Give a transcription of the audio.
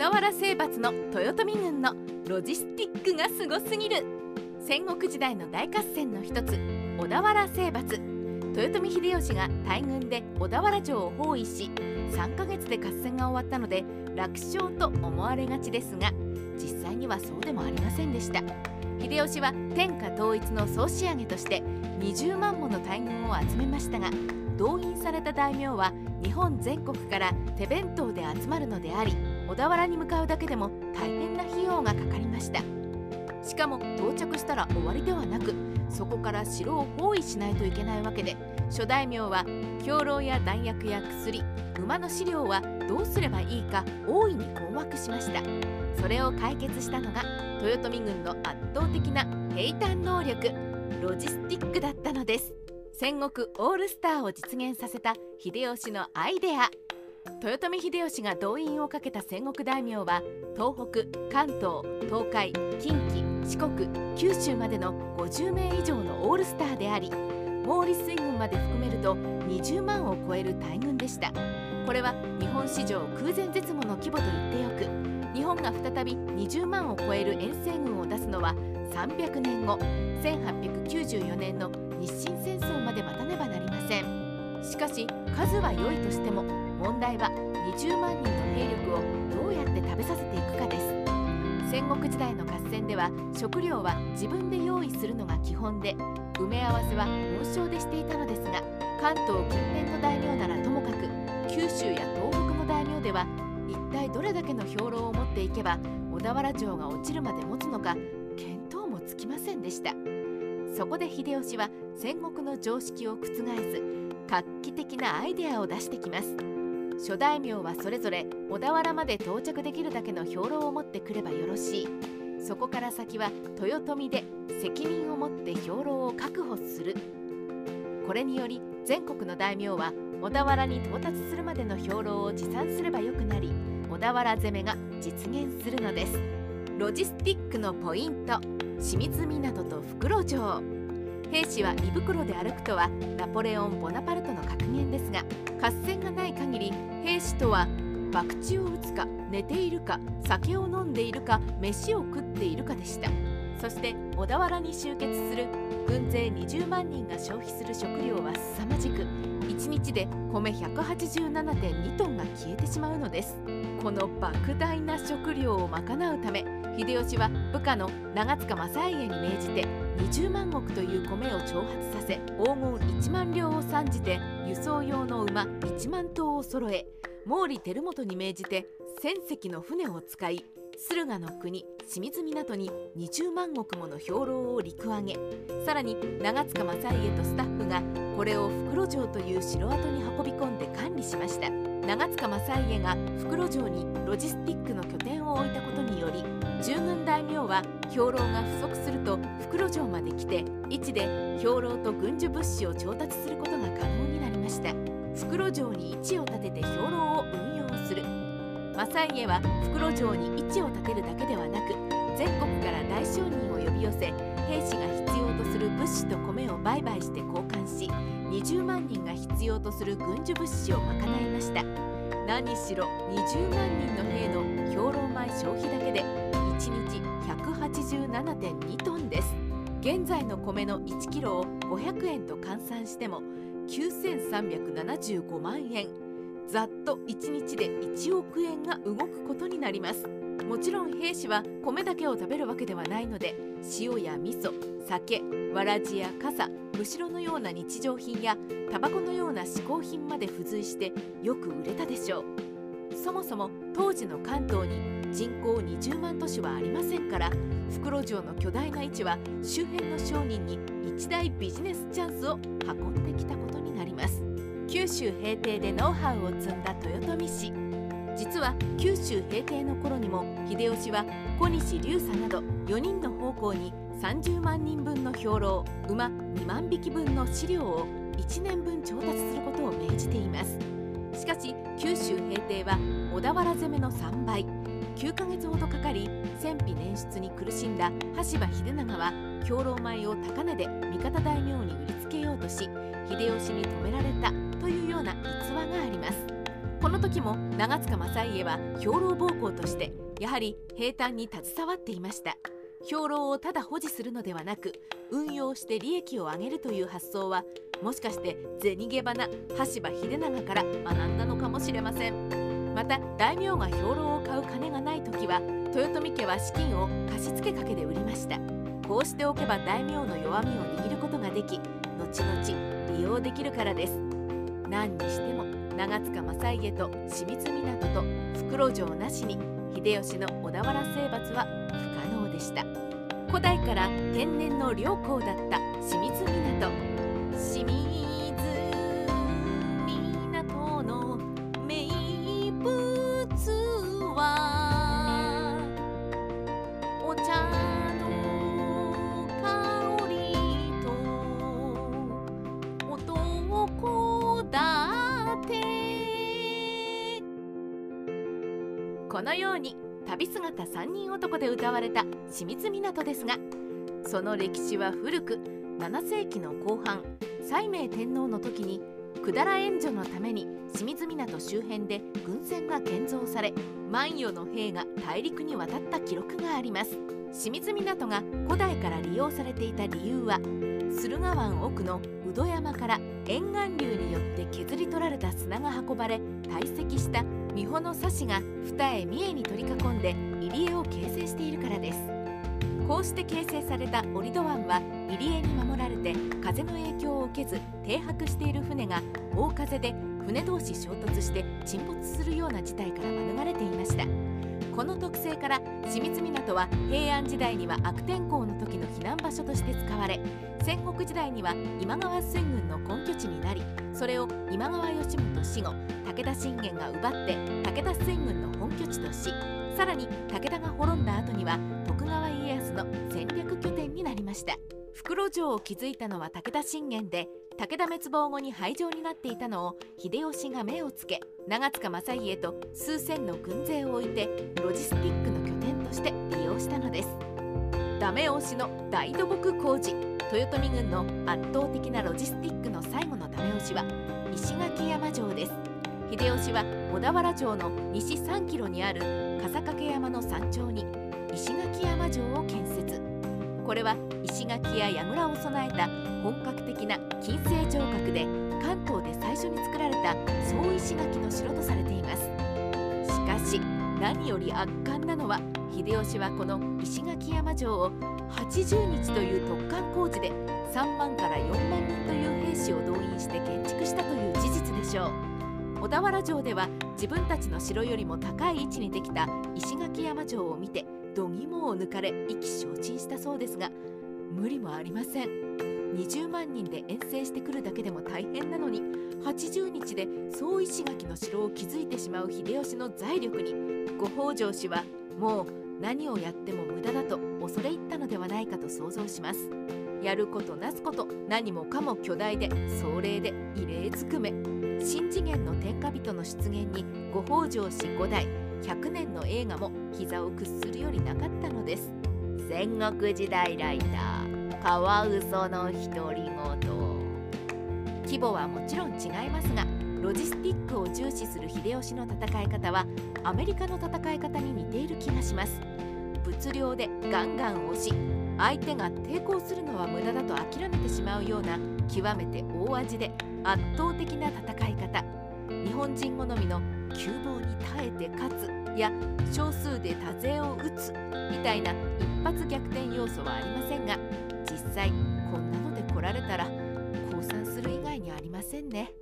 田原征伐の豊臣軍のロジスティックがすごすぎる。戦国時代の大合戦の一つ小田原征伐。豊臣秀吉が大軍で小田原城を包囲し3ヶ月で合戦が終わったので楽勝と思われがちですが実際にはそうでもありませんでした。秀吉は天下統一の総仕上げとして20万もの大軍を集めましたが動員された大名は日本全国から手弁当で集まるのであり小田原に向かうだけでも大変な費用がかかりました。しかも到着したら終わりではなくそこから城を包囲しないといけないわけで諸大名は兵糧や弾薬や薬馬の飼料はどうすればいいか大いに困惑しました。それを解決したのが豊臣軍の圧倒的な兵隊能力ロジスティックだったのです。戦国オールスターを実現させた秀吉のアイデア。豊臣秀吉が動員をかけた戦国大名は東北関東東海近畿四国九州までの50名以上のオールスターであり毛利水軍まで含めると20万を超える大軍でした。これは日本史上空前絶後の規模と言ってよく日本が再び20万を超える遠征軍を出すのは300年後1894年の日清戦争まで待たねばなりません。しかし数は良いとしても問題は20万人の兵力をどうやって食べさせていくかです。戦国時代の合戦では食料は自分で用意するのが基本で埋め合わせは温床でしていたのですが関東近辺の大名ならともかく九州や東北の大名では一体どれだけの兵糧を持っていけば小田原城が落ちるまで持つのか見当もつきませんでした。そこで秀吉は戦国の常識を覆す画期的なアイデアを出してきます。諸大名はそれぞれ小田原まで到着できるだけの兵糧を持ってくればよろしい。そこから先は豊臣で責任を持って兵糧を確保する。これにより全国の大名は小田原に到達するまでの兵糧を持参すればよくなり小田原攻めが実現するのです。ロジスティックのポイント清水港と袋城。兵士は胃袋で歩くとはナポレオン・ボナパルトの格言ですが合戦がない限り兵士とは博打を打つか寝ているか酒を飲んでいるか飯を食っているかでした。そして小田原に集結する軍勢20万人が消費する食料は凄まじく。1日で米187.2トンが消えてしまうのです。この莫大な食料を賄うため秀吉は部下の長塚正家に命じて20万石という米を挑発させ黄金1万両を参じて輸送用の馬1万頭を揃え毛利輝元に命じて1000隻の船を使い駿河の国清水港に20万石もの兵糧を陸揚げ。さらに長塚正家とスタッフがこれを袋城という城跡に運び込んで管理しました。長塚正家が袋城にロジスティックの拠点を置いたことにより従軍大名は兵糧が不足すると袋城まで来て位置で兵糧と軍需物資を調達することが可能になりました。袋城に位置を立てて兵糧を運用する。正家は袋城に位置を立てるだけではなく全国から大商人を呼び寄せ兵士が必要とする物資と米を売買して交換20万人が必要とする軍需物資を賄いました。何しろ20万人の兵の兵糧米消費だけで1日187.2トンです。現在の米の1キロを500円と換算しても9375万円。ざっと1日で1億円が動くことになります。もちろん兵士は米だけを食べるわけではないので塩や味噌酒わらじや傘むしろのような日常品やタバコのような嗜好品まで付随してよく売れたでしょう。そもそも当時の関東に人口20万都市はありませんから袋城の巨大な位置は周辺の商人に一大ビジネスチャンスを運んできたことになります。九州平定でノウハウを積んだ豊臣氏。実は九州平定の頃にも秀吉は小西龍佐など4人の奉公に30万人分の兵糧馬2万匹分の飼料を1年分調達することを命じています。しかし九州平定は小田原攻めの3倍9ヶ月ほどかかり戦費捻出に苦しんだ羽柴秀長は兵糧米を高値で味方大名に売りつけようとし秀吉に止められたというような逸話があります。この時も長塚正家は兵糧暴行としてやはり兵隊に携わっていました。兵糧をただ保持するのではなく運用して利益を上げるという発想はもしかして銭ゲバな羽柴秀長から学んだのかもしれません。また大名が兵糧を買う金がない時は豊臣家は資金を貸し付けかけで売りました。こうしておけば大名の弱みを握ることができ後々利用できるからです。何にしても長塚正家と清水湊と袋城なしに秀吉の小田原征伐は不可能でした。古代から天然の良好だったこのように旅姿三人男で歌われた清水港ですがその歴史は古く7世紀の後半西明天皇の時に百済援助のために清水港周辺で軍船が建造され万余の兵が大陸に渡った記録があります。清水港が古代から利用されていた理由は駿河湾奥の宇土山から沿岸流によって削り取られた砂が運ばれ堆積した美穂の差しが二重三重に取り囲んで入り江を形成しているからです。こうして形成された折戸湾は入り江に守られて風の影響を受けず停泊している船が大風で船同士衝突して沈没するような事態から免れていました。この特性から清水港は平安時代には悪天候の時の避難場所として使われ戦国時代には今川水軍の根拠地になりそれを今川義元死後武田信玄が奪って武田水軍の本拠地としさらに武田が滅んだ後には徳川家康の戦略拠点になりました。袋城を築いたのは武田信玄で武田滅亡後に廃城になっていたのを秀吉が目をつけ長塚正家と数千の軍勢を置いてロジスティックの拠点として利用したのです。ダメ押しの大土木工事。豊臣軍の圧倒的なロジスティックの最後のダメ押しは石垣山城です。秀吉は小田原城の西3キロにある笠掛山の山頂に。石垣山城を建設。これは石垣や櫓を備えた本格的な金星城郭で関東で最初に作られた総石垣の城とされています。しかし何より圧巻なのは秀吉はこの石垣山城を80日という特艦工事で3万から4万人という兵士を動員して建築したという事実でしょう。小田原城では自分たちの城よりも高い位置にできた石垣山城を見て度肝を抜かれ意気消沈したそうですが無理もありません。20万人で遠征してくるだけでも大変なのに80日で総石垣の城を築いてしまう秀吉の財力にご北条氏はもう何をやっても無駄だと恐れ入ったのではないかと想像します。やることなすこと何もかも巨大で壮麗で異例ずくめ。新次元の天下人の出現にご北条氏5代100年の映画も膝を屈するよりなかったのです。戦国時代ライターカワウソの独り言。規模はもちろん違いますがロジスティックを重視する秀吉の戦い方はアメリカの戦い方に似ている気がします物量でガンガン押し相手が抵抗するのは無駄だと諦めてしまうような極めて大味で圧倒的な戦い方日本人好みの急暴に耐えて勝つや少数で多勢を打つみたいな一発逆転要素はありませんが実際こんなので来られたら降参する以外にありませんね。